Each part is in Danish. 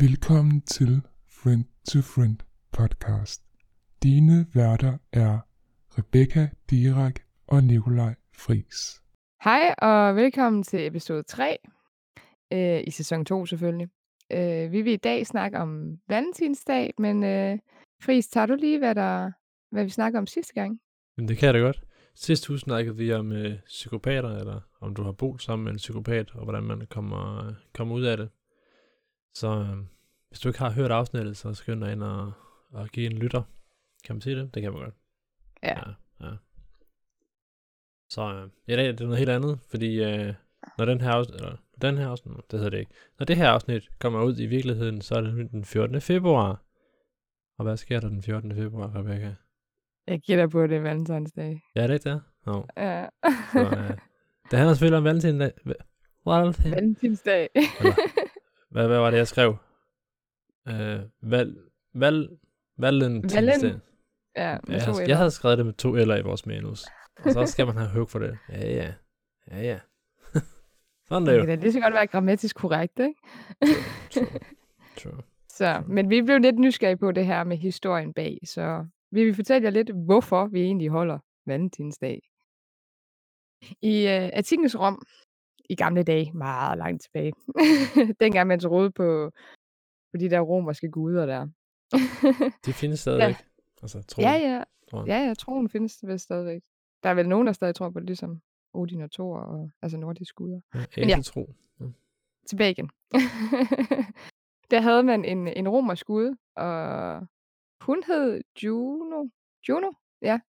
Velkommen til Friend to Friend podcast. Dine værter er Rebecca Dirak og Nikolaj Fris. Hej og velkommen til episode 3 øh, i sæson 2 selvfølgelig. Øh, vi vil i dag snakke om valentinsdag, men øh, Fris, tager du lige, hvad, der, hvad vi snakker om sidste gang? Men det kan jeg da godt. Sidste uge snakkede vi om øh, psykopater, eller om du har boet sammen med en psykopat, og hvordan man kommer, øh, kommer ud af det. Så øh, hvis du ikke har hørt afsnittet, så skynd dig ind og, og give en lytter. Kan man sige det? Det kan man godt. Ja. Ja, ja. Så øh, i dag er det noget helt andet, fordi øh, når den her, afsnit, eller den her afsnit, det hedder det ikke, når det her afsnit kommer ud i virkeligheden, så er det den 14. februar. Og hvad sker der den 14. februar, Rebecca? Jeg gætter på, at det er valentinsdag. Ja, det er ikke det? Nå. Ja. Så, øh, det handler selvfølgelig om valentinsdag. Valentin. valentinsdag. Hvad, hvad var det, jeg skrev? Øh, val, val, valentinsdag. Valen- ja, med jeg, to L'er. jeg havde skrevet det med to L'er i vores manus. Og så skal man have høg for det. Ja, ja. Ja, ja. Sådan Det det jo. kan da lige så godt være grammatisk korrekt, ikke? True. True. Så, men vi blev lidt nysgerrige på det her med historien bag, så vi vil fortælle jer lidt, hvorfor vi egentlig holder valentinsdag. I øh, antikkens Rom, i gamle dage, meget langt tilbage, dengang man troede på, på de der romerske guder der. De findes stadigvæk. Altså, ja, jeg. ja, tror jeg. ja, ja, troen findes vist stadigvæk. Der er vel nogen, der stadig tror på det, ligesom Odin og Thor, og, altså nordiske guder. Ja, ja. Æseltro. Ja. tilbage igen. der havde man en, en romersk gud, og hun hed Juno. Juno? Ja.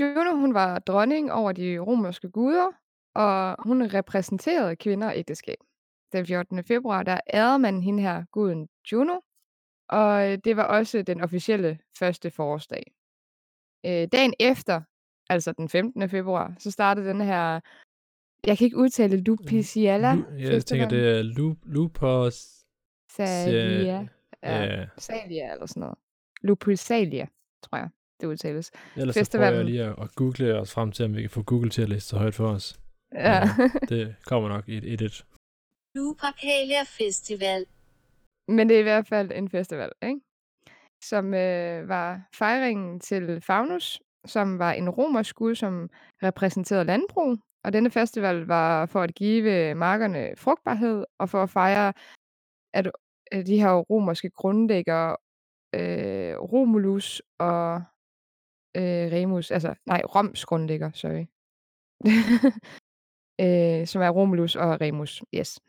Juno, hun var dronning over de romerske guder, og hun repræsenterede kvinder og ægteskab. Den 14. februar, der ærede man hende her, guden Juno, og det var også den officielle første forårsdag. Øh, dagen efter, altså den 15. februar, så startede den her, jeg kan ikke udtale Lupiciala Lu- jeg tænker, det er lu, lupus... Salia. Ja, Ja. Salia eller sådan noget. Lupisalia, tror jeg, det udtales. Ellers så prøver jeg Festivalen. lige at google os frem til, om vi kan få Google til at læse så højt for os. Ja. Det kommer nok i et, et. Lupercalia Festival. Men det er i hvert fald en festival, ikke? Som øh, var fejringen til Faunus, som var en romersk gud, som repræsenterede landbrug. Og denne festival var for at give markerne frugtbarhed, og for at fejre, at øh, de her romerske grundlæggere, øh, Romulus og øh, Remus, altså nej, Roms grundlægger, sorry. øh, som er Romulus og Remus, yes.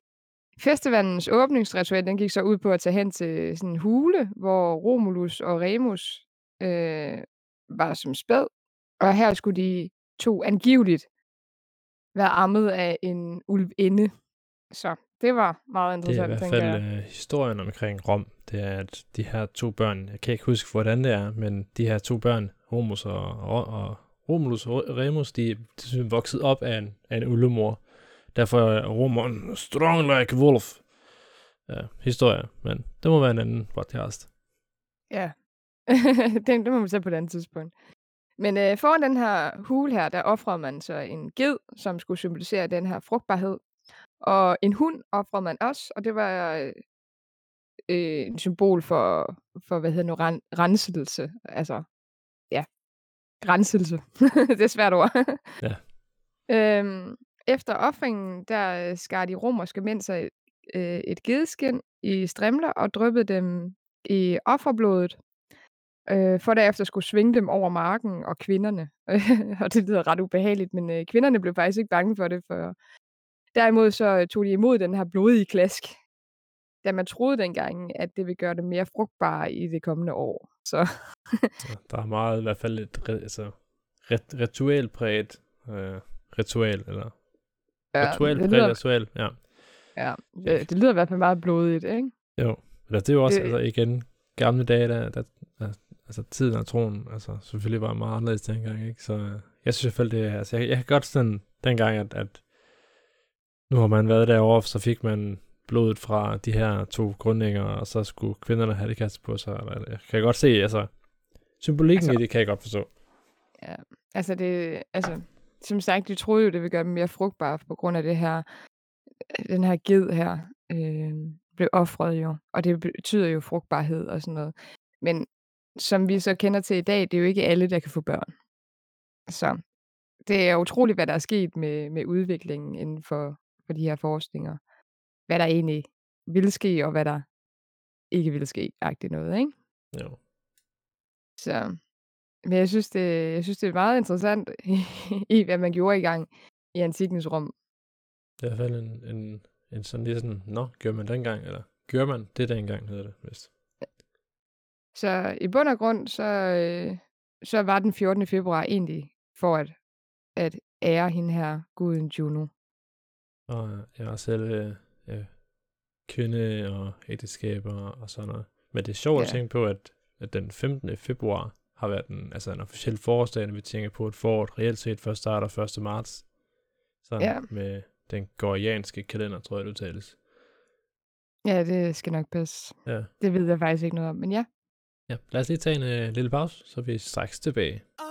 Festivalens åbningsritual, den gik så ud på at tage hen til sådan en hule, hvor Romulus og Remus øh, var som spæd, og her skulle de to angiveligt være ammet af en ulvinde. Så det var meget Det er i interessant, hvert fald jeg. øh, historien omkring Rom. Det er, at de her to børn, jeg kan ikke huske, hvordan det er, men de her to børn, Romus og, og, og Romulus og Remus, de er de vokset op af en, af en ulvemor. Derfor er romeren strong like wolf. Ja, historie, men det må være en anden podcast. Ja, det, det må man tage på et andet tidspunkt. Men øh, foran den her hule her, der offrede man så en ged, som skulle symbolisere den her frugtbarhed. Og en hund offrede man også, og det var øh, en symbol for, for hvad hedder nu, ren, renselse. Altså, renselse. det er svært ord. Ja. øhm, efter offringen, der øh, skar de romerske mænd sig øh, et gedeskin i strimler og dryppede dem i offerblodet, øh, for derefter skulle svinge dem over marken og kvinderne. og det lyder ret ubehageligt, men øh, kvinderne blev faktisk ikke bange for det, for derimod så øh, tog de imod den her blodige klask, da man troede dengang, at det ville gøre dem mere frugtbare i det kommende år. Så der er meget i hvert fald et altså, rit, ritualpræget øh, ritual, eller ja, ritualpræget lyder, ritual, ja. ja, det, det lyder i hvert fald meget blodigt, ikke? Jo, eller det er jo også, Det- altså igen, gamle dage, der, der, der altså tiden og troen, altså selvfølgelig var meget anderledes dengang, ikke? Så øh, jeg synes selvfølgelig, det er, altså jeg, jeg kan godt sådan, dengang, at, at nu har man været derovre, så fik man blodet fra de her to grundlægger, og så skulle kvinderne have det kastet på sig. Eller, jeg kan godt se, altså, symbolikken altså, i det kan jeg godt forstå. Ja, altså det, altså, som sagt, de troede jo, det ville gøre dem mere frugtbare på grund af det her, den her ged her. Øh, blev offret jo, og det betyder jo frugtbarhed og sådan noget. Men som vi så kender til i dag, det er jo ikke alle, der kan få børn. Så det er utroligt, hvad der er sket med, med udviklingen inden for, for de her forskninger. Hvad der egentlig vil ske, og hvad der ikke vil ske, agtigt noget, ikke? Jo. Så, men jeg synes, det, jeg synes, det er meget interessant i, hvad man gjorde i gang i antikkens Rom. Det er i hvert fald en, en, en sådan lige sådan, nå, gjorde man dengang, eller gjorde man det dengang, hedder det vist. Så i bund og grund, så, øh, så var den 14. februar egentlig for at, at ære hende her, guden Juno. Og jeg har selv øh, ja, kvinde og ægteskaber og sådan noget. Men det er sjovt ja. at tænke på, at, at den 15. februar har været en, altså en officiel forårsdag, når vi tænker på, at foråret reelt set først starter 1. marts. Sådan Ja. med den gorianske kalender, tror jeg, det udtales. Ja, det skal nok passe. Ja. Det ved jeg faktisk ikke noget om, men ja. ja. Lad os lige tage en øh, lille pause, så er vi straks tilbage. I'm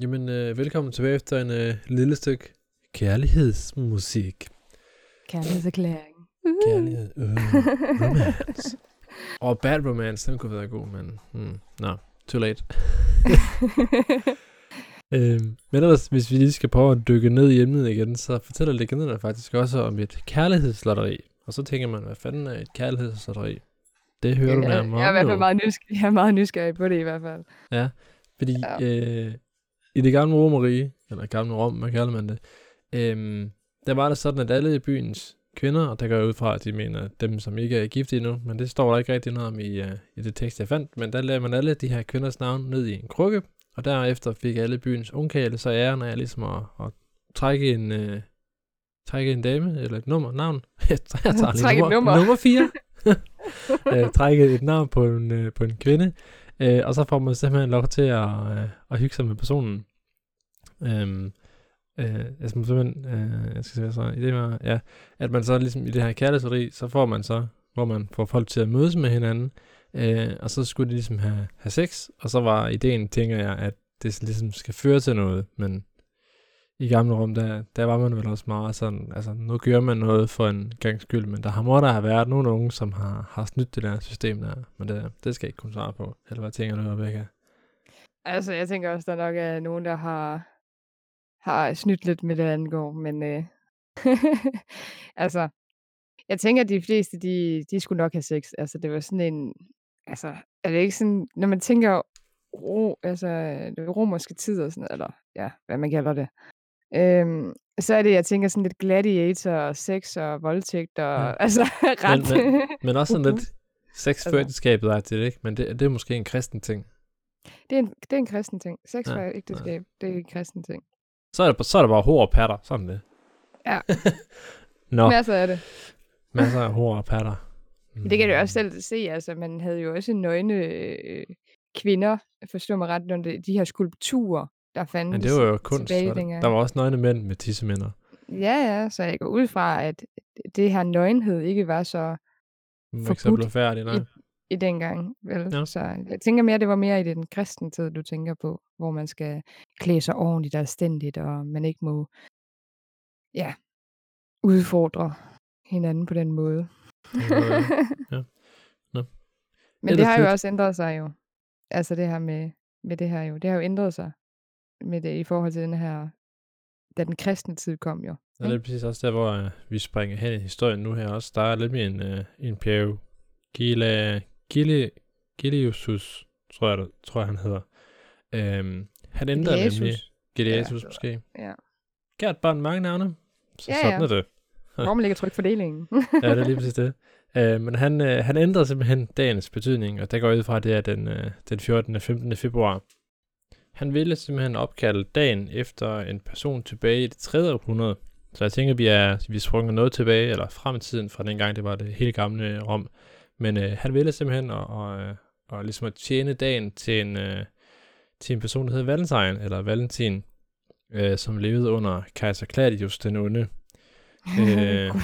Jamen, øh, velkommen tilbage efter en øh, lille stykke kærlighedsmusik. Kærlighedserklæring. Kærlighed. Øh, romance. Og Bad Romance, den kunne være god, men... Hmm, no, too late. øhm, men ellers, hvis vi lige skal prøve at dykke ned i emnet igen, så fortæller legenderne faktisk også om et kærlighedslotteri. Og så tænker man, hvad fanden er et kærlighedslotteri? Det hører du jeg, nærmere jeg er i hvert fald meget nysgerrig, jeg er meget nysgerrig på det i hvert fald. Fordi Ja. øh, i det gamle Romerige, eller gamle Rom, hvad kalder man det, øh, der var det sådan, at alle i byens kvinder, og der går jeg ud fra, at de mener dem, som ikke er gift endnu, men det står der ikke rigtig noget om i, uh, i det tekst, jeg fandt, men der lagde man alle de her kvinders navn ned i en krukke, og derefter fik alle byens ungkale så æren af ligesom at, at trække en, øh, trække en dame, eller et nummer, navn. jeg tager lige et nummer. Nummer 4. øh, trække et navn på en, på en kvinde. Øh, og så får man simpelthen lov til at, øh, at hygge sig med personen. Øhm, øh, jeg skal simpelthen, øh, jeg skal sige, så, i det med, ja, at man så ligesom i det her kærlighedsværdi, så får man så, hvor man får folk til at mødes med hinanden, øh, og så skulle de ligesom have, have sex, og så var ideen, tænker jeg, at det ligesom skal føre til noget, men i gamle rum, der, der var man vel også meget sådan, altså nu gør man noget for en gang skyld, men der har må der have været nogle unge, som har, har snydt det der system der, men det, det skal jeg ikke kunne svare på, eller hvad tænker du, Rebecca? Altså, jeg tænker også, der nok er nogen, der har, har snydt lidt med det angår, men øh, altså, jeg tænker, at de fleste, de, de skulle nok have sex. Altså, det var sådan en, altså, er det ikke sådan, når man tænker, ro, altså, det romerske tid og sådan noget, eller ja, hvad man kalder det, øhm, så er det, jeg tænker sådan lidt gladiator, og sex og voldtægt, og Ja. altså, ret. Men, men også sådan lidt sex Altså. før ægteskabet er til det, ikke? Men det, det er måske en kristen ting. det, er en, det er en kristen ting. Sex Ja, ægteskab, det er en kristen ting. Så er det, så er det bare hår og patter, sådan det. Ja. Nå, Masser af det. masser af hår og patter. Men det kan du også selv se, altså man havde jo også nøgne øh, kvinder, forstår mig ret, når det, de her skulpturer, der fandtes Men det var jo kunst. Var det? Der var også nøgne mænd med tissemænder. Ja, ja, så jeg går ud fra, at det her nøgenhed ikke var så Forbudt færdig, nej. i dengang. Vel? Ja. Så jeg tænker mere, det var mere i den kristne tid, du tænker på, hvor man skal klæde sig ordentligt og stændigt, og man ikke må ja, udfordre hinanden på den måde. Ja, ja. Nå. Men Ellers det har jo fedt. også ændret sig jo. Altså det her med, med det her jo. Det har jo ændret sig med det i forhold til den her, da den kristne tid kom jo. Ja, det er præcis også der, hvor uh, vi springer hen i historien nu her også. Der er lidt mere en, uh, en Piero Gila, Gile, Giliusus, tror jeg, tror jeg han hedder. Um, han ændrede Jesus. nemlig Giliasus Ja. måske. Ja. Gært barn mange navne. Så Ja, sådan ja. er det. Hvor man ligger tryk fordelingen. ja, det er lige præcis det. Uh, men han, uh, han ændrede simpelthen dagens betydning, og der går ud fra, at det er den, uh, den 14. og 15. februar. Han ville simpelthen opkalde dagen efter en person tilbage i det 3. århundrede. Så jeg tænker, vi er, vi er sprunget noget tilbage, eller frem i tiden, fra dengang det var det helt gamle Rom. Men uh, han ville simpelthen at, og, og ligesom at tjene dagen til en, uh, til en person, der hedder Valentin, eller Valentin, uh, som levede under kejser Claudius den onde. Øh,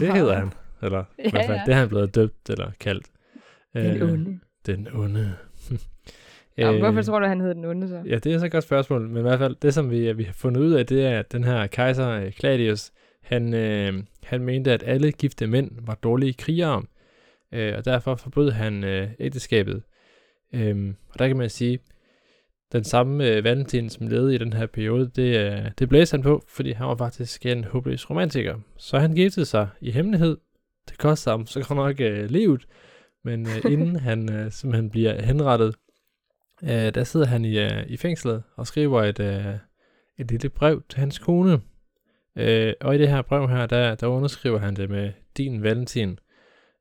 det hedder han. Eller i Ja, hvert fald, ja. det er han blevet døbt eller kaldt. Den Øh, onde. Den onde. Ja, Øh, hvorfor tror du, han hed den onde så? Ja, det er så et godt spørgsmål. Men i hvert fald, det som vi, vi har fundet ud af, det er, at den her kejser øh, Claudius, han, øh, han mente, at alle gifte mænd var dårlige krigere. Øh, og derfor forbød han øh, ægteskabet. Øh, og der kan man sige, den samme øh, Valentin, som levede i den her periode, det, øh, det blæste han på, fordi han var faktisk en håbløs romantiker. Så han giftede sig i hemmelighed. Det kostede ham så godt nok øh, livet. Men øh, inden han øh, simpelthen bliver henrettet, øh, der sidder han i, øh, i fængslet og skriver et, øh, et lille brev til hans kone. Øh, og i det her brev her, der, der underskriver han det med din Valentin.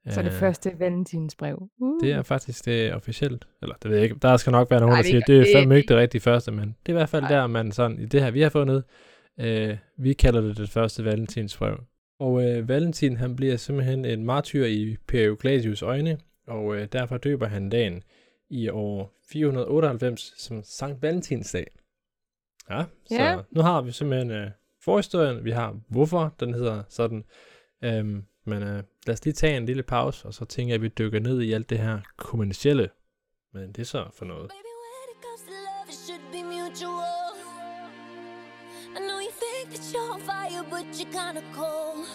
Så det Øh, første valentinsbrev. Uh. det er faktisk det officielt. Eller det ved jeg ikke. Der skal nok være nogen, der siger, det er fandme ikke det rigtige første, men det er i hvert fald Ej. der, man sådan, i det her, vi har fundet, øh, vi kalder det det første valentinsbrev. Og øh, Valentin, han bliver simpelthen en martyr i Periclasius øjne, og øh, derfor døber han dagen i år 498 som Sankt Valentinsdag. Ja, så Ja. nu har vi simpelthen øh, forhistorien, vi har hvorfor den hedder sådan. Øhm, men øh, lad os lige tage en lille pause, og så tænker jeg, at vi dykker ned i alt det her kommercielle. Men det er så for noget. Baby, when it comes to love, it should be mutual. I know you think that you're on fire, but you're kinda cold.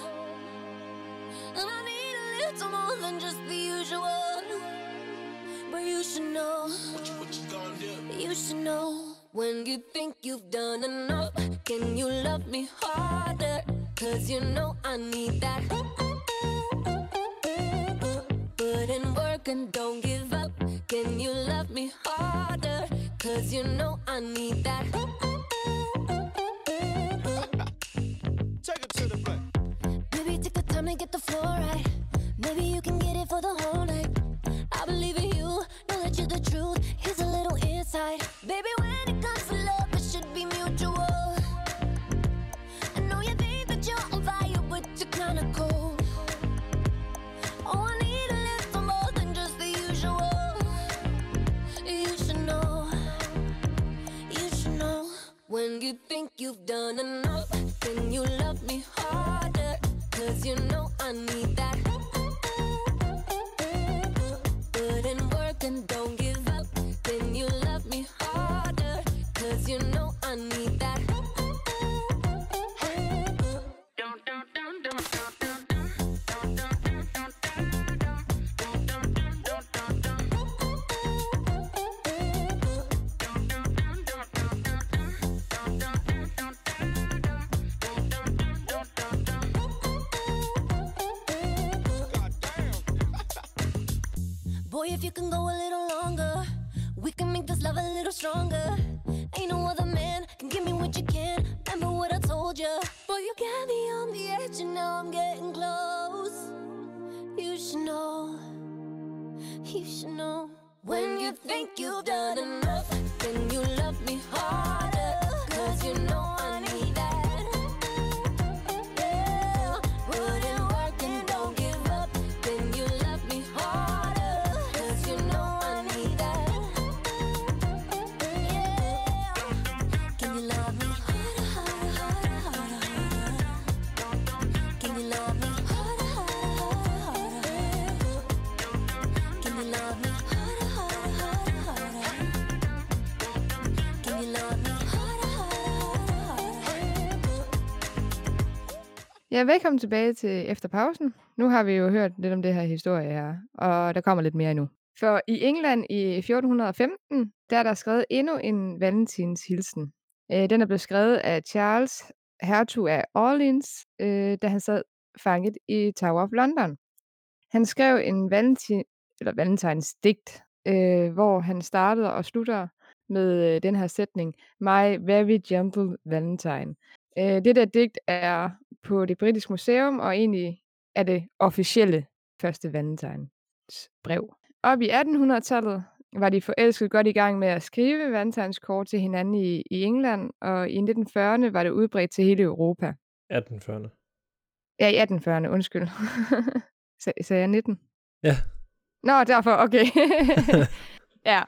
And I need a little more than just the usual. But you should know. What you, what you gonna do? You should know. When you think you've done enough, can you love me harder? Cause you know I need that. Put in work and don't give up. Can you love me harder? Cause you know I need that. Take it to the bank. Baby, take the time to get the floor right. Maybe you can get it for the whole night you the truth. Here's a little insight, baby. When think you've done Ja, velkommen tilbage til efter pausen. Nu har vi jo hørt lidt om det her historie her, og der kommer lidt mere endnu. For i England i 1415, der er der skrevet endnu en valentins hilsen. Øh, den er blevet skrevet af Charles, hertug af Orleans, øh, da han sad fanget i Tower of London. Han skrev en valentin, eller valentines digt, øh, hvor han startede og slutter med øh, den her sætning, My very gentle valentine. Øh, det der digt er på det britiske museum, og egentlig er det officielle første valentines brev. Op i 1800-tallet var de forelskede godt i gang med at skrive valentineskort til hinanden i, i England, og i 1940'erne var det udbredt til hele Europa. 1840. Ja, i 1840'erne, undskyld. Sag, sagde jeg 19? Ja. Nå, derfor, okay. ja,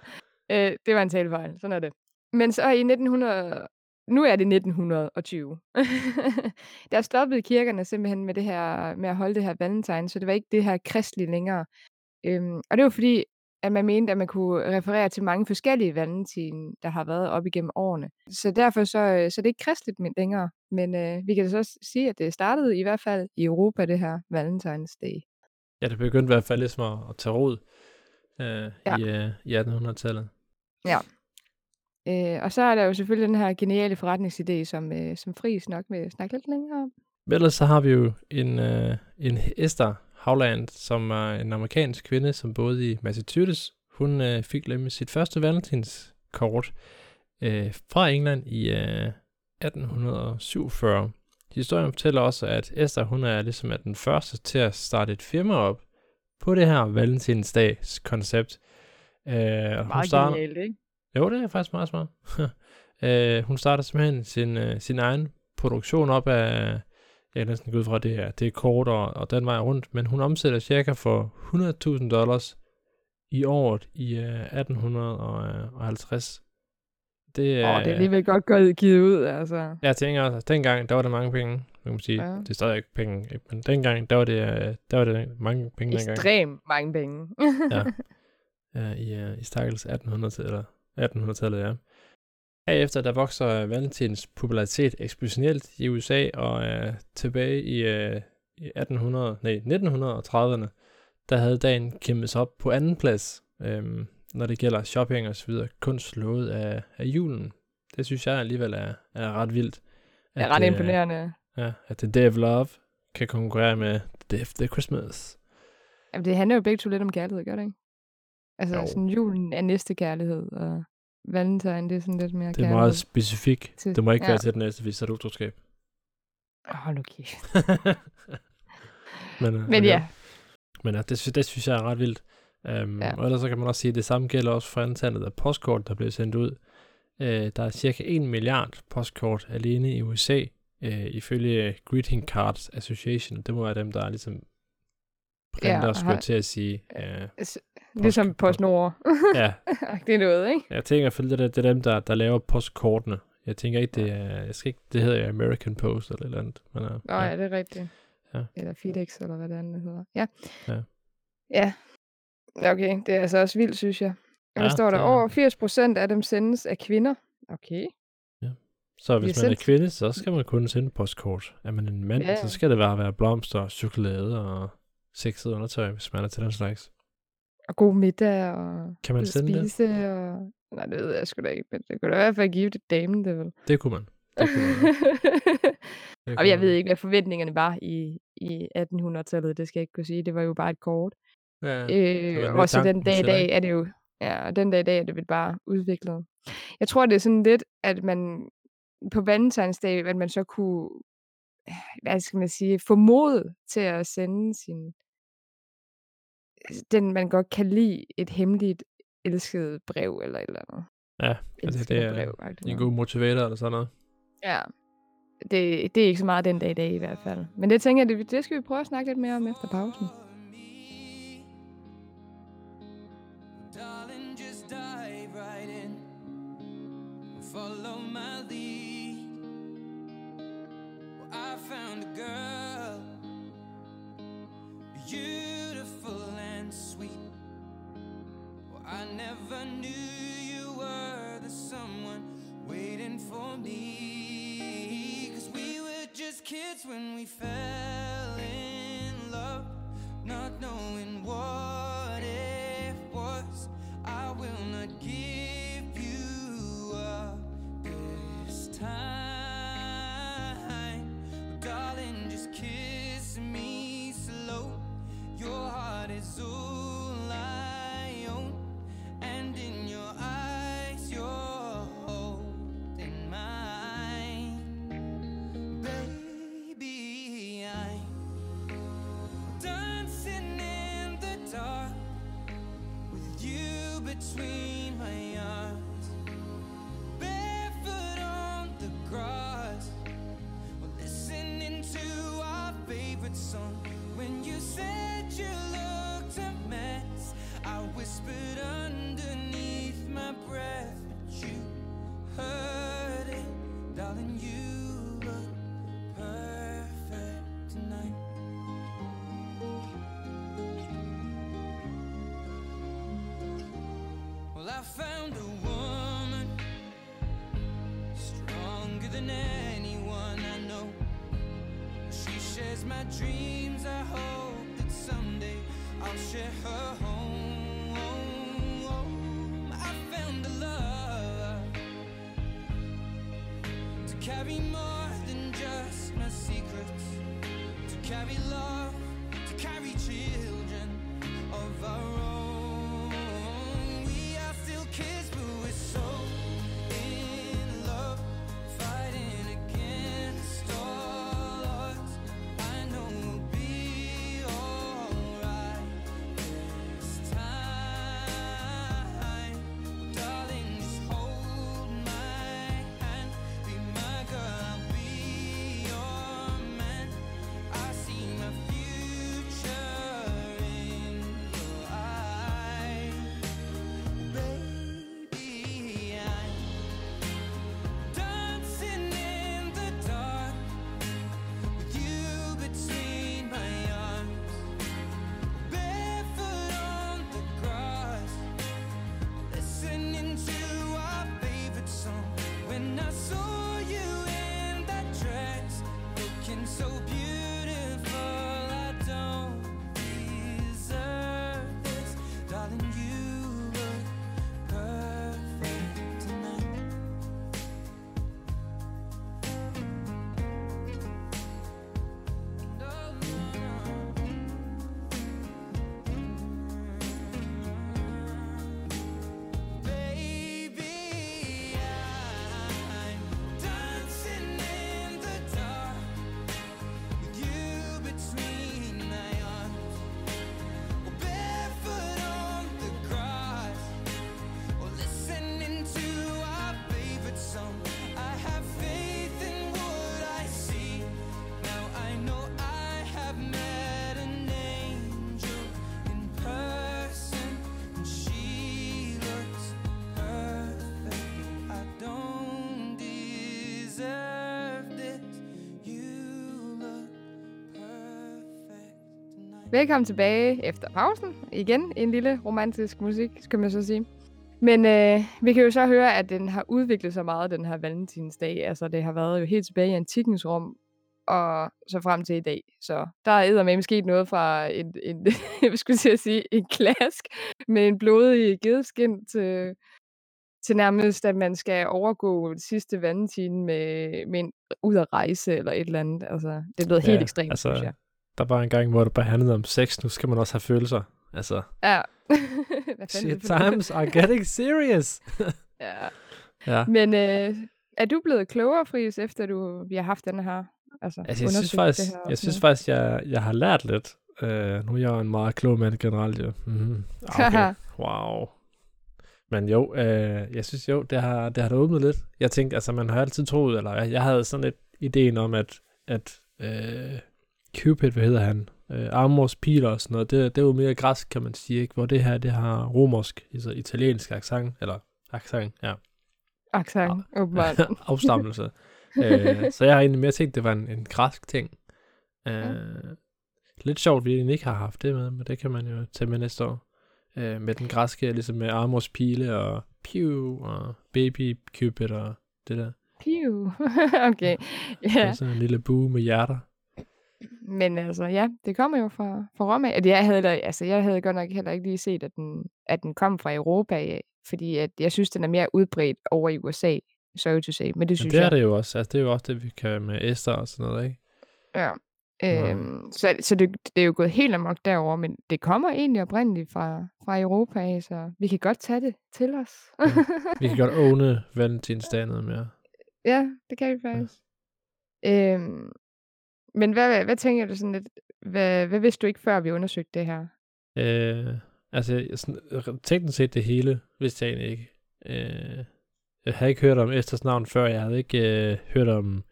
øh, det var en talefejl, sådan er det. Men så i 1900, nu er det 1920. der stoppede kirkerne simpelthen med det her, med at holde det her valentine, så det var ikke det her kristelige længere. Øhm, og det var fordi, at man mente, at man kunne referere til mange forskellige valentin, der har været op igennem årene. Så derfor så, øh, så det er ikke kristeligt men- længere. Men øh, vi kan da så sige, at det startede i hvert fald i Europa, det her Valentine's Day. Ja, det begyndte i hvert fald ligesom at, at tage rod øh, Ja. i, øh, i 1800-tallet. Øh, og så er der jo selvfølgelig den her geniale forretningsidé, som, øh, som Friis nok vil snakke lidt længere om. Men ellers så har vi jo en, øh, en Esther Howland, som er en amerikansk kvinde, som boede i Massachusetts. Hun øh, fik nemlig sit første valentinskort øh, fra England i øh, 1847. Historien fortæller også, at Esther hun er ligesom er den første til at starte et firma op på det her valentinsdags koncept. Øh, og hun starter, genialt, ikke? Jo, det er faktisk meget smart. øh, hun starter simpelthen sin, øh, sin egen produktion op af, jeg er næsten gået fra, det er, det er kort og, og den vej rundt, men hun omsætter cirka for 100.000 dollars i året i øh, 1850. Det, Åh, det er øh, alligevel godt gået givet ud, altså. Jeg tænker også, at dengang, der var det mange penge, kan man sige. Ja. Det er stadig ikke penge, ikke? men dengang, der var det, øh, der var det mange penge dengang. Ekstremt mange penge. Ja. ja, i, uh, i stakkels 1800-tallet, eller 1800-tallet, ja. Herefter der vokser Valentins popularitet eksponentielt i USA, og uh, tilbage i, uh, i 1800, nej, 1930'erne, der havde dagen kæmpet sig op på anden plads, øhm, når det gælder shopping og så videre, kun slået af, af julen. Det synes jeg alligevel er, er ret vildt. Det er ret øh, imponerende. Ja, at The Day of Love kan konkurrere med The Day of the Christmas. Jamen, det handler jo begge to lidt om kærlighed, gør det ikke? Altså, Jo. sådan julen er næste kærlighed, og valentine, det er sådan lidt mere Det er kærlighed. meget specifikt. til- Det må ikke ja. være til den næste, hvis så er utroskab. Åh, Hold nu kæft. men, øh, Men ja, Men ja, det, det synes jeg er ret vildt. Um, Ja. ja. Og ellers så kan man også sige, at det samme gælder også for antallet af postkort, der bliver sendt ud. Uh, der er cirka 1 milliard postkort alene i USA, uh, ifølge Greeting Cards Association. Det må være dem, der er ligesom printer, Ja, ja, skulle jeg til at sige. Uh, altså, ligesom Post- PostNord. ja, det er noget, ikke? jeg tænker selvfølgelig, det, er- det er dem, der, der laver postkortene Jeg tænker ikke, det er... Jeg skal ikke, det hedder American Post eller et eller andet. Men, uh, Nå ja, ja det er rigtigt. Ja. Eller FedEx, eller hvad det andet hedder. Ja. Ja. Ja. Ja, Okay, det er altså også vildt, synes jeg. Og der Ja, står der, det er- over 80 procent af dem sendes af kvinder. Okay. Så Vi hvis man er sendt- kvinde, så skal man kun sende postkort. Er man en mand, Ja. så skal det bare være blomster, chokolade og sexet undertøj, hvis man er til den slags. Og god middag, og Kan man sende det? spise, og... Nej, det ved jeg sgu da ikke, men det kunne da i hvert fald give det damen, det vel. Det kunne man. Det kunne man. Det og jeg ved man. ikke, hvad forventningerne var i, i 1800-tallet, det skal jeg ikke kunne sige. Det var jo bare et kort. Ja, det Øh, og så den dag i dag er det jo, ja, og den dag i dag er det vel bare udviklet. Jeg tror, det er sådan lidt, at man på valentinsdag, at man så kunne, hvad skal man sige, få mod til at sende sin, den man godt kan lide, et hemmeligt elsket brev eller et eller andet. Ja, altså det er brev, en god motivator eller sådan noget. Ja. Det, det er ikke så meget den dag i dag i hvert fald. Men det tænker jeg, det, det skal vi prøve at snakke lidt mere om efter pausen. Follow my lead. I found a girl, beautiful and sweet. Well, I never knew you were the someone waiting for me. Cause we were just kids when we fell than anyone I know. She shares my dreams. I hope that someday I'll share her home. I found a love to carry more than just my secrets, to carry love, velkommen tilbage efter pausen. Igen en lille romantisk musik, skal man så sige. Men øh, vi kan jo så høre, at den har udviklet sig meget, den her valentinsdag. Altså, det har været jo helt tilbage i antikkens rum, og så frem til i dag. Så der er med sket noget fra en, en hvad skulle jeg sige, en klask med en blodig gedeskin til, til nærmest, at man skal overgå det sidste valentin med, med en, ud at rejse eller et eller andet. Altså, det er blevet helt ekstremt, altså, synes jeg. Der var en gang, hvor det bare handlede om sex. Nu skal man også have følelser. Altså, Ja. Hvad shit times are getting serious. Ja. ja. Men øh, er du blevet klogere, Friis, efter du, vi har haft den her? Altså, Altså, jeg synes faktisk, det her og jeg sådan synes faktisk, jeg, jeg har lært lidt. Uh, nu er jeg jo en meget klog mand generelt, jo. Mm-hmm. Okay. wow. Men jo, øh, jeg synes jo, det har, det har da åbnet lidt. Jeg tænkte, altså man har altid troet, eller jeg, jeg havde sådan lidt ideen om, at, at øh, Cupid, hvad hedder han? Øh, Amors piler og sådan noget, det, det er jo mere græsk, kan man sige, ikke? Hvor det her, det har romersk, altså italiensk accent, eller accent, ja. Accent, åbenbart. afstammelse. øh, så jeg har egentlig mere tænkt, det var en, en græsk ting. Øh, Lidt sjovt, vi egentlig ikke har haft det med, men det kan man jo tage med næste år. Øh, med den græske, ligesom med Amors pile og Pew og Baby Cupid og det der. Piu. okay. Ja. Ja, Og så en lille bue med hjerter. Men altså, ja, det kommer jo fra, fra Rom af. Jeg havde, da- altså, jeg havde godt nok heller ikke lige set, at den, at den kom fra Europa af, fordi at jeg synes, den er mere udbredt over i USA, sorry to say, men det Men synes det er jeg. det jo også. Altså, det er jo også det, vi kan med Esther og sådan noget, ikke? Ja. Øhm, så så det, det er jo gået helt amok derover, men det kommer egentlig oprindeligt fra, fra Europa af, så vi kan godt tage det til os. Vi kan godt åne valentinsdag noget mere. Ja, det kan vi faktisk. Øhm, men hvad, hvad, tænker du sådan lidt, hvad, hvad vidste du ikke, før vi undersøgte det her? Øh, altså, sådan, øh, teknisk set det hele vidste jeg egentlig ikke. Øh, jeg havde ikke hørt om Esthers navn før. Jeg havde ikke øh, hørt om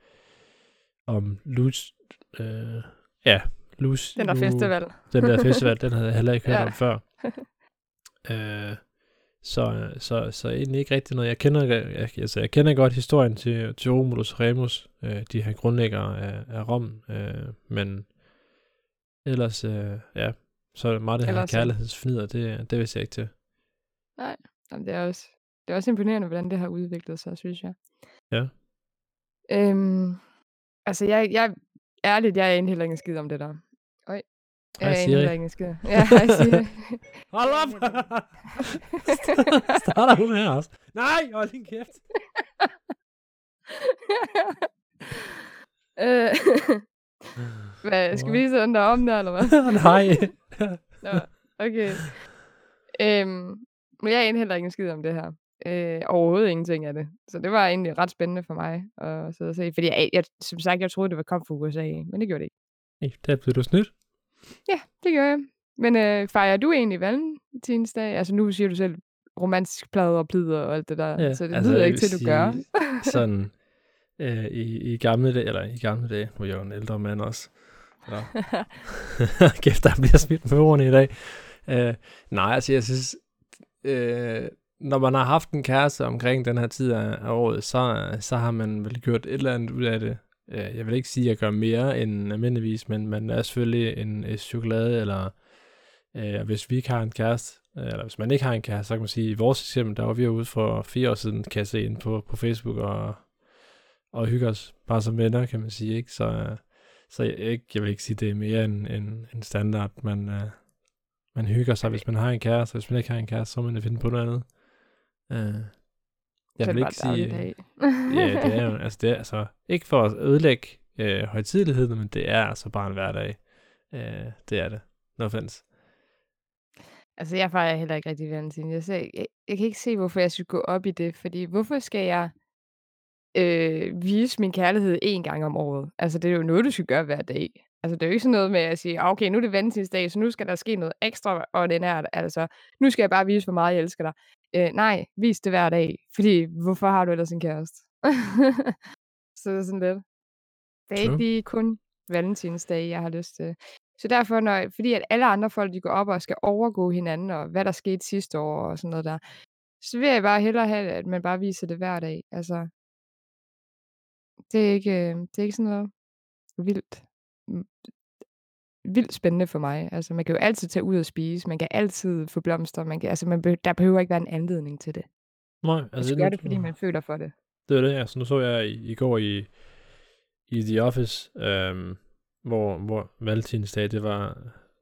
om Luz. Øh, ja, Luz. Den der Lu- festival. Den der festival, den havde jeg heller ikke hørt Ja. om før. Øh, så, så, så egentlig ikke rigtig noget. Jeg kender, jeg, altså, jeg kender godt historien til, til Romulus og Remus, øh, de her grundlæggere af, af Rom, øh, men ellers, øh, ja, så er det meget det her Ellers, kærlighedsfnider, det, det vidste jeg ikke til. Jamen, det, er også, det er også imponerende, hvordan det har udviklet sig, synes jeg. Ja. Øhm, altså, jeg, jeg, ærligt, jeg er egentlig heller ikke skid om det der. Hej, er Siri. heller ikke en skid. Ja, hej Siri. Hold op! Starter hun her også? Nej, hold din kæft. øh, hvad, skal vi lige sådan der om der, eller hvad? Nej. Nå, okay. Øhm, men jeg er egentlig heller ikke en skid om det her. Øh, overhovedet ingenting af det. Så det var egentlig ret spændende for mig at sidde og se. Fordi jeg, jeg, som sagt, jeg troede, det var kom fra USA, men det gjorde det ikke. Hey, der blev du snydt. Ja, det gør jeg. Men øh, fejrer du egentlig valentinsdag? Altså nu siger du selv romantisk plade og plider og alt det der. Ja, så det altså, lyder ikke til, du gør. sådan øh, i, i gamle dage, eller i gamle dage, nu er jeg jo en ældre mand også. Nå. Kæft, der bliver smidt med ordene i dag. Øh, nej, altså jeg synes, øh, når man har haft en kæreste omkring den her tid af, af året, så, så har man vel gjort et eller andet ud af det. Øh, jeg vil ikke sige, at jeg gør mere end almindeligvis, men man er selvfølgelig en, en chokolade, eller øh, hvis vi ikke har en kæreste, øh, eller hvis man ikke har en kæreste, så kan man sige, i vores eksempel, der var vi ude for fire år siden, kan jeg se ind på, på Facebook, og, og hygge os bare som venner, kan man sige, ikke? Så, så jeg, ikke, jeg vil ikke sige, det er mere end, en, en standard, man, øh, man hygger sig, hvis man har en kæreste, hvis man ikke har en kæreste, så må man finde på noget andet. Øh, jeg er vil ikke sige, ja, det er jo, altså, det er, altså, ikke for at ødelægge øh, højtideligheden, men det er altså bare en hverdag. Øh, det er det. No offense. Altså, jeg fejrer heller ikke rigtig valentine. Jeg, ser, jeg, jeg kan ikke se, hvorfor jeg skulle gå op i det, fordi hvorfor skal jeg øh, vise min kærlighed én gang om året? Altså, det er jo noget, du skal gøre hver dag. Altså, det er jo ikke sådan noget med at sige, "Ah, okay, nu er det valentinsdag, så nu skal der ske noget ekstra ordinært. Altså, nu skal jeg bare vise, hvor meget jeg elsker dig. Øh, nej, vis det hver dag, fordi hvorfor har du ellers en kæreste? så det er sådan lidt. Det er ikke lige kun valentinsdag, jeg har lyst til. Så derfor, når, fordi at alle andre folk, de går op og skal overgå hinanden, og hvad der skete sidste år og sådan noget der, så vil jeg bare hellere have, at man bare viser det hver dag. Altså, det er ikke, øh, det er ikke sådan noget vildt. Vildt spændende for mig. Altså, man kan jo altid tage ud og spise, man kan altid få blomster, man kan, altså, man be, der behøver ikke være en anledning til det. Nej, Man altså skal nu, gøre det, fordi man føler for det. Det er det, altså nu så jeg i, i går i, i The Office, øhm, hvor, hvor Valentinsdag, det var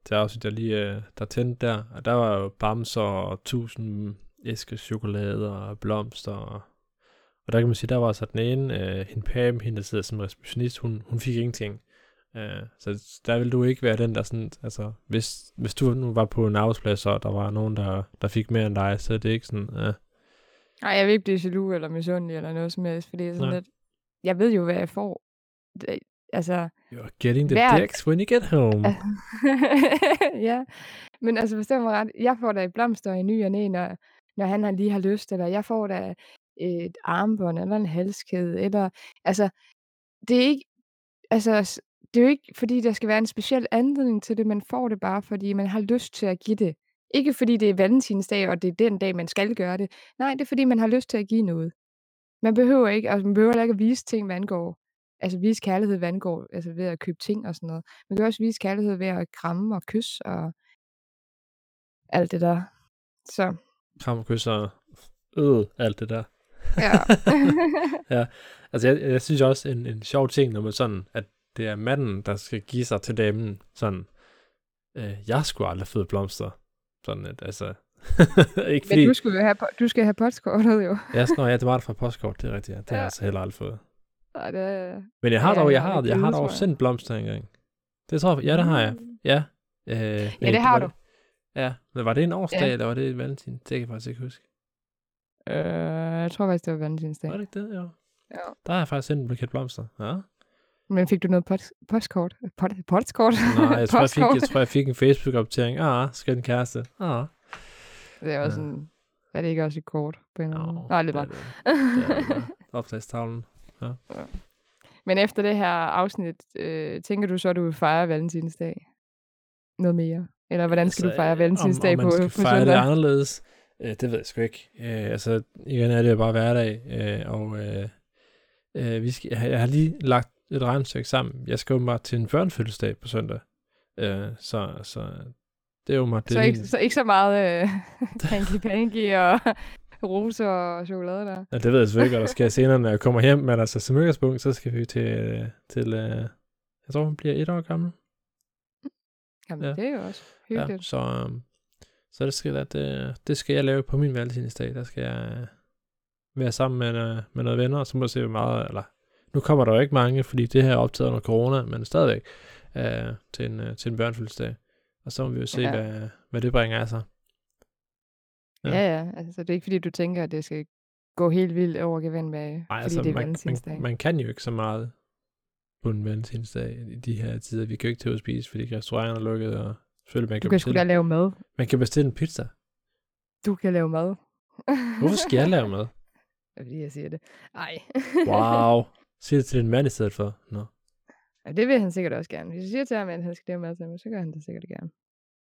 det afsnit, der lige øh, der tændte der, og der var jo bamser og tusind æsker chokolade og blomster, og, og der kan man sige, der var så den ene, øh, hende Pam, hende der sidder som receptionist, hun, hun fik ingenting. Øh, så der vil du ikke være den, der sådan, altså, hvis, hvis du nu var på en arbejdsplads, og der var nogen, der, der fik mere end dig, så er det ikke sådan, øh, Nej, jeg vil ikke blive jaloux eller misundelig eller noget som helst, fordi det er sådan Nej. lidt, jeg ved jo, hvad jeg får. Det, altså, you're getting the Hvert- dicks when you get home. ja, men altså forstå mig ret, jeg får da et blomster i ny og næ, når, når han lige har lyst, eller jeg får da et armbånd, eller en halskæde, eller, altså, det er ikke, altså, det er jo ikke, fordi der skal være en speciel anledning til det, man får det bare, fordi man har lyst til at give det. Ikke fordi det er valentinsdag, og det er den dag, man skal gøre det. Nej, det er fordi, man har lyst til at give noget. Man behøver ikke, altså man behøver ikke at vise ting, hvad angår, altså vise kærlighed, hvad angår, altså ved at købe ting og sådan noget. Man kan også vise kærlighed ved at kramme og kysse og alt det der. Så, Kram og kys og øh, alt det der. ja. Altså, jeg, jeg synes også, en, en sjov ting, når man sådan, at det er manden, der skal give sig til damen, sådan, øh, jeg skulle aldrig føde blomster. Sådan at, altså, ikke fordi, Men du skulle jo have, du skal have postkortet jo. ja, sådan, ja, det var det fra postkort, det er rigtigt, ja. Det har Ja. jeg altså heller aldrig fået. Nej, det. Men jeg har dog, jeg har har, jeg har dog sendt blomster engang. Det tror jeg, ja, det har jeg. Ja. Øh, ja, det har du. Ja, men var det en årsdag, Ja. eller var det et valentin? Det kan jeg faktisk ikke huske. Øh, jeg tror faktisk, det var valentinsdag. Var det ikke det? Jo. Ja. Der har jeg faktisk sendt en buket blomster. Ja. Men fik du noget post, postkort? Pot, postkort? Nej, jeg tror, jeg fik, jeg tror, jeg fik en Facebook-opdatering. Ah, skal en kæreste. Ah. Det er også Ja. sådan... Er det ikke også et kort på en? Nå, Nej, lidt det er meget. det. Det er det. Opslagstavlen. Men efter det her afsnit, øh, tænker du så, at du vil fejre valentinsdag? Noget mere? Eller hvordan skal du fejre valentinsdag Altså, om, om på, man på skal fejre det søndag? anderledes, øh, det ved jeg sgu ikke. Øh, altså, igen er det jo bare hverdag, øh, og øh, øh, vi skal, jeg har lige lagt et regnstykke sammen. Jeg skal jo bare til en børnefødselsdag på søndag. Øh, så, så det er jo mig. Så ikke, så ikke så meget øh, panky panky og roser og chokolade der. Ja, det ved jeg selvfølgelig ikke, der sker senere, når jeg kommer hjem, men altså som udgangspunkt, så skal vi til, øh, til øh, jeg tror, hun bliver et år gammel. Jamen, Ja. ja. det er jo også Ja, hyggeligt. så, øhm, så det skal, at, det, det skal jeg lave på min valentinsdag. Der skal jeg øh, være sammen med, øh, med nogle venner, og så må jeg se, hvor meget, eller nu kommer der jo ikke mange, fordi det her er optaget under corona, men stadigvæk øh, til, en, øh, til en børnefødselsdag. Og så må vi jo se, Ja. hvad, hvad det bringer af sig. Ja, Ja. ja. Altså, det er ikke fordi, du tænker, at det skal gå helt vildt over gevind med, Nej, fordi altså, det er man, man, man kan jo ikke så meget på en valentinsdag i de her tider. Vi kan jo ikke til at spise, fordi restauranterne er lukket, og selvfølgelig man du kan, kan bestille, lave mad. man kan bestille en pizza. Du kan lave mad. Hvorfor skal jeg lave mad? Fordi, jeg siger det. Ej. Wow. Sig det til din mand i stedet for. Nå. ja, det vil han sikkert også gerne. Hvis du siger til ham, at han skal lave mad til mig, så gør han det sikkert gerne.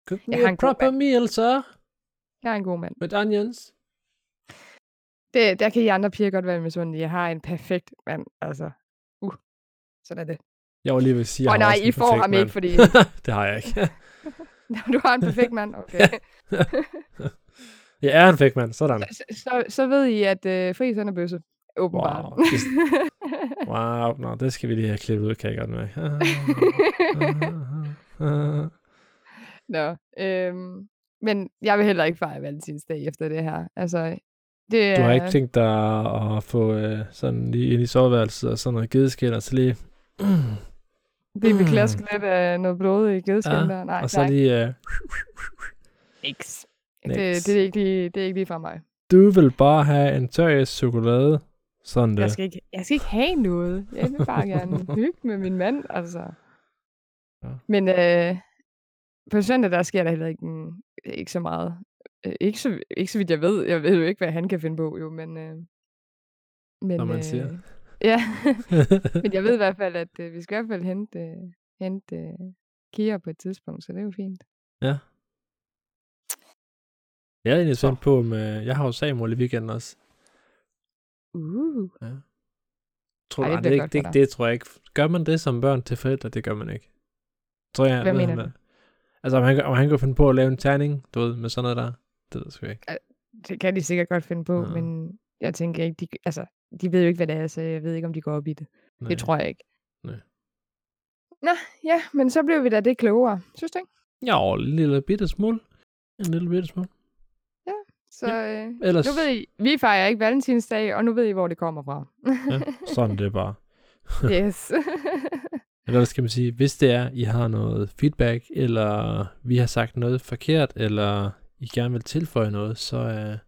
Cook Jeg me har a en proper meal, sir. Jeg er en god mand. With onions. Det, der kan I andre piger godt være misundelige. Jeg har en perfekt mand. Altså, uh. Sådan er det. Jeg var lige ved at sige, Åh jeg oh, har nej, I får ham mand. ikke, fordi det har jeg ikke. du har en perfekt mand. Okay. jeg er en perfekt mand. Sådan. så, så, så ved I, at øh, Friis han er bøsse. Åbenbart. Wow. Wow. Nå, det skal vi lige have klippet ud, kan jeg godt med. Nå, øhm, men jeg vil heller ikke fejre valentinsdag efter det her. Altså, det Du har er- ikke tænkt dig at få øh, sådan lige ind i soveværelset og sådan noget gedeskin, og så lige... Det vil Mm. klaske lidt af noget blod i gedeskin Ja, der. Nej, og så nej. lige... Øh. Niks. Det, det, er ikke lige, det er ikke lige fra mig. du vil bare have en tør chokolade. Sådan det. Jeg skal, ikke, jeg skal ikke have noget. Jeg vil bare gerne hygge med min mand, altså. Ja. Men øh, på søndag, der sker der heller ikke, en, ikke så meget. Øh, ikke, så, ikke så vidt jeg ved. Jeg ved jo ikke, hvad han kan finde på, jo, men... Øh, men Når man siger. Øh, ja, men jeg ved i hvert fald, at øh, vi skal i hvert fald hente, øh, hente øh, Kira på et tidspunkt, så det er jo fint. Ja. Jeg er egentlig spændt på, om øh, jeg har jo Samuel i weekenden også. Uh. Ja. Tror, Ej, det det, bliver det, det, tror jeg ikke. Gør man det som børn til forældre? Det gør man ikke. Tror jeg, Hvad mener han du? Altså, om han, om han kunne finde på at lave en terning, du ved, med sådan noget der. Det ved jeg ikke. Det kan de sikkert godt finde på, Ja. men jeg tænker ikke, de, altså, de ved jo ikke, hvad det er, så jeg ved ikke, om de går op i det. Nej. Det tror jeg ikke. Nej. Nå, ja, men så blev vi da det klogere, synes du ikke? Ja, en lille bitte smule. En lille bitte smule. Så øh, Ellers, nu ved I, vi fejrer ikke valentinsdag, og nu ved I, hvor det kommer fra. ja, sådan er det bare. yes. Eller skal man sige, hvis det er, I har noget feedback, eller vi har sagt noget forkert, eller I gerne vil tilføje noget, så uh,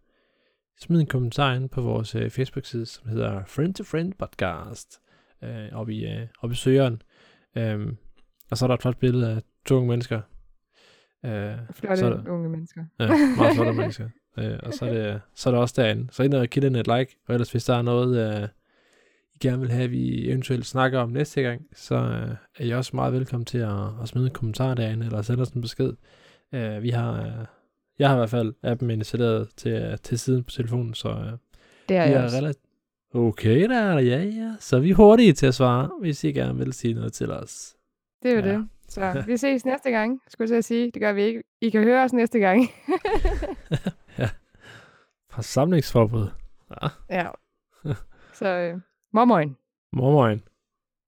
smid en kommentar ind på vores uh, Facebook-side, som hedder Friend to Friend Podcast, uh, oppe, i, uh, oppe i søgeren. Um, og så er der et flot billede af to unge mennesker. Uh, Flotte så er unge mennesker. ja, meget flotte mennesker. Uh, og så er, det, så er det også derinde. Så ind og giv den et like, og ellers hvis der er noget, uh, I gerne vil have, at vi eventuelt snakker om næste gang, så uh, er I også meget velkommen til at, at smide en kommentar derinde, eller sende os en besked. Uh, vi har, uh, jeg har i hvert fald appen installeret til, til siden på telefonen, så uh, Det er vi jeg er relativt... Okay der, ja ja. Så er vi hurtige til at svare, hvis I gerne vil sige noget til os. Det er jo Ja. det. Så vi ses næste gang, skulle jeg til at sige. Det gør vi ikke. I kan høre os næste gang. Fra samlingsforbud. Ja. ja. Så øh, mormorgen. Mormorgen.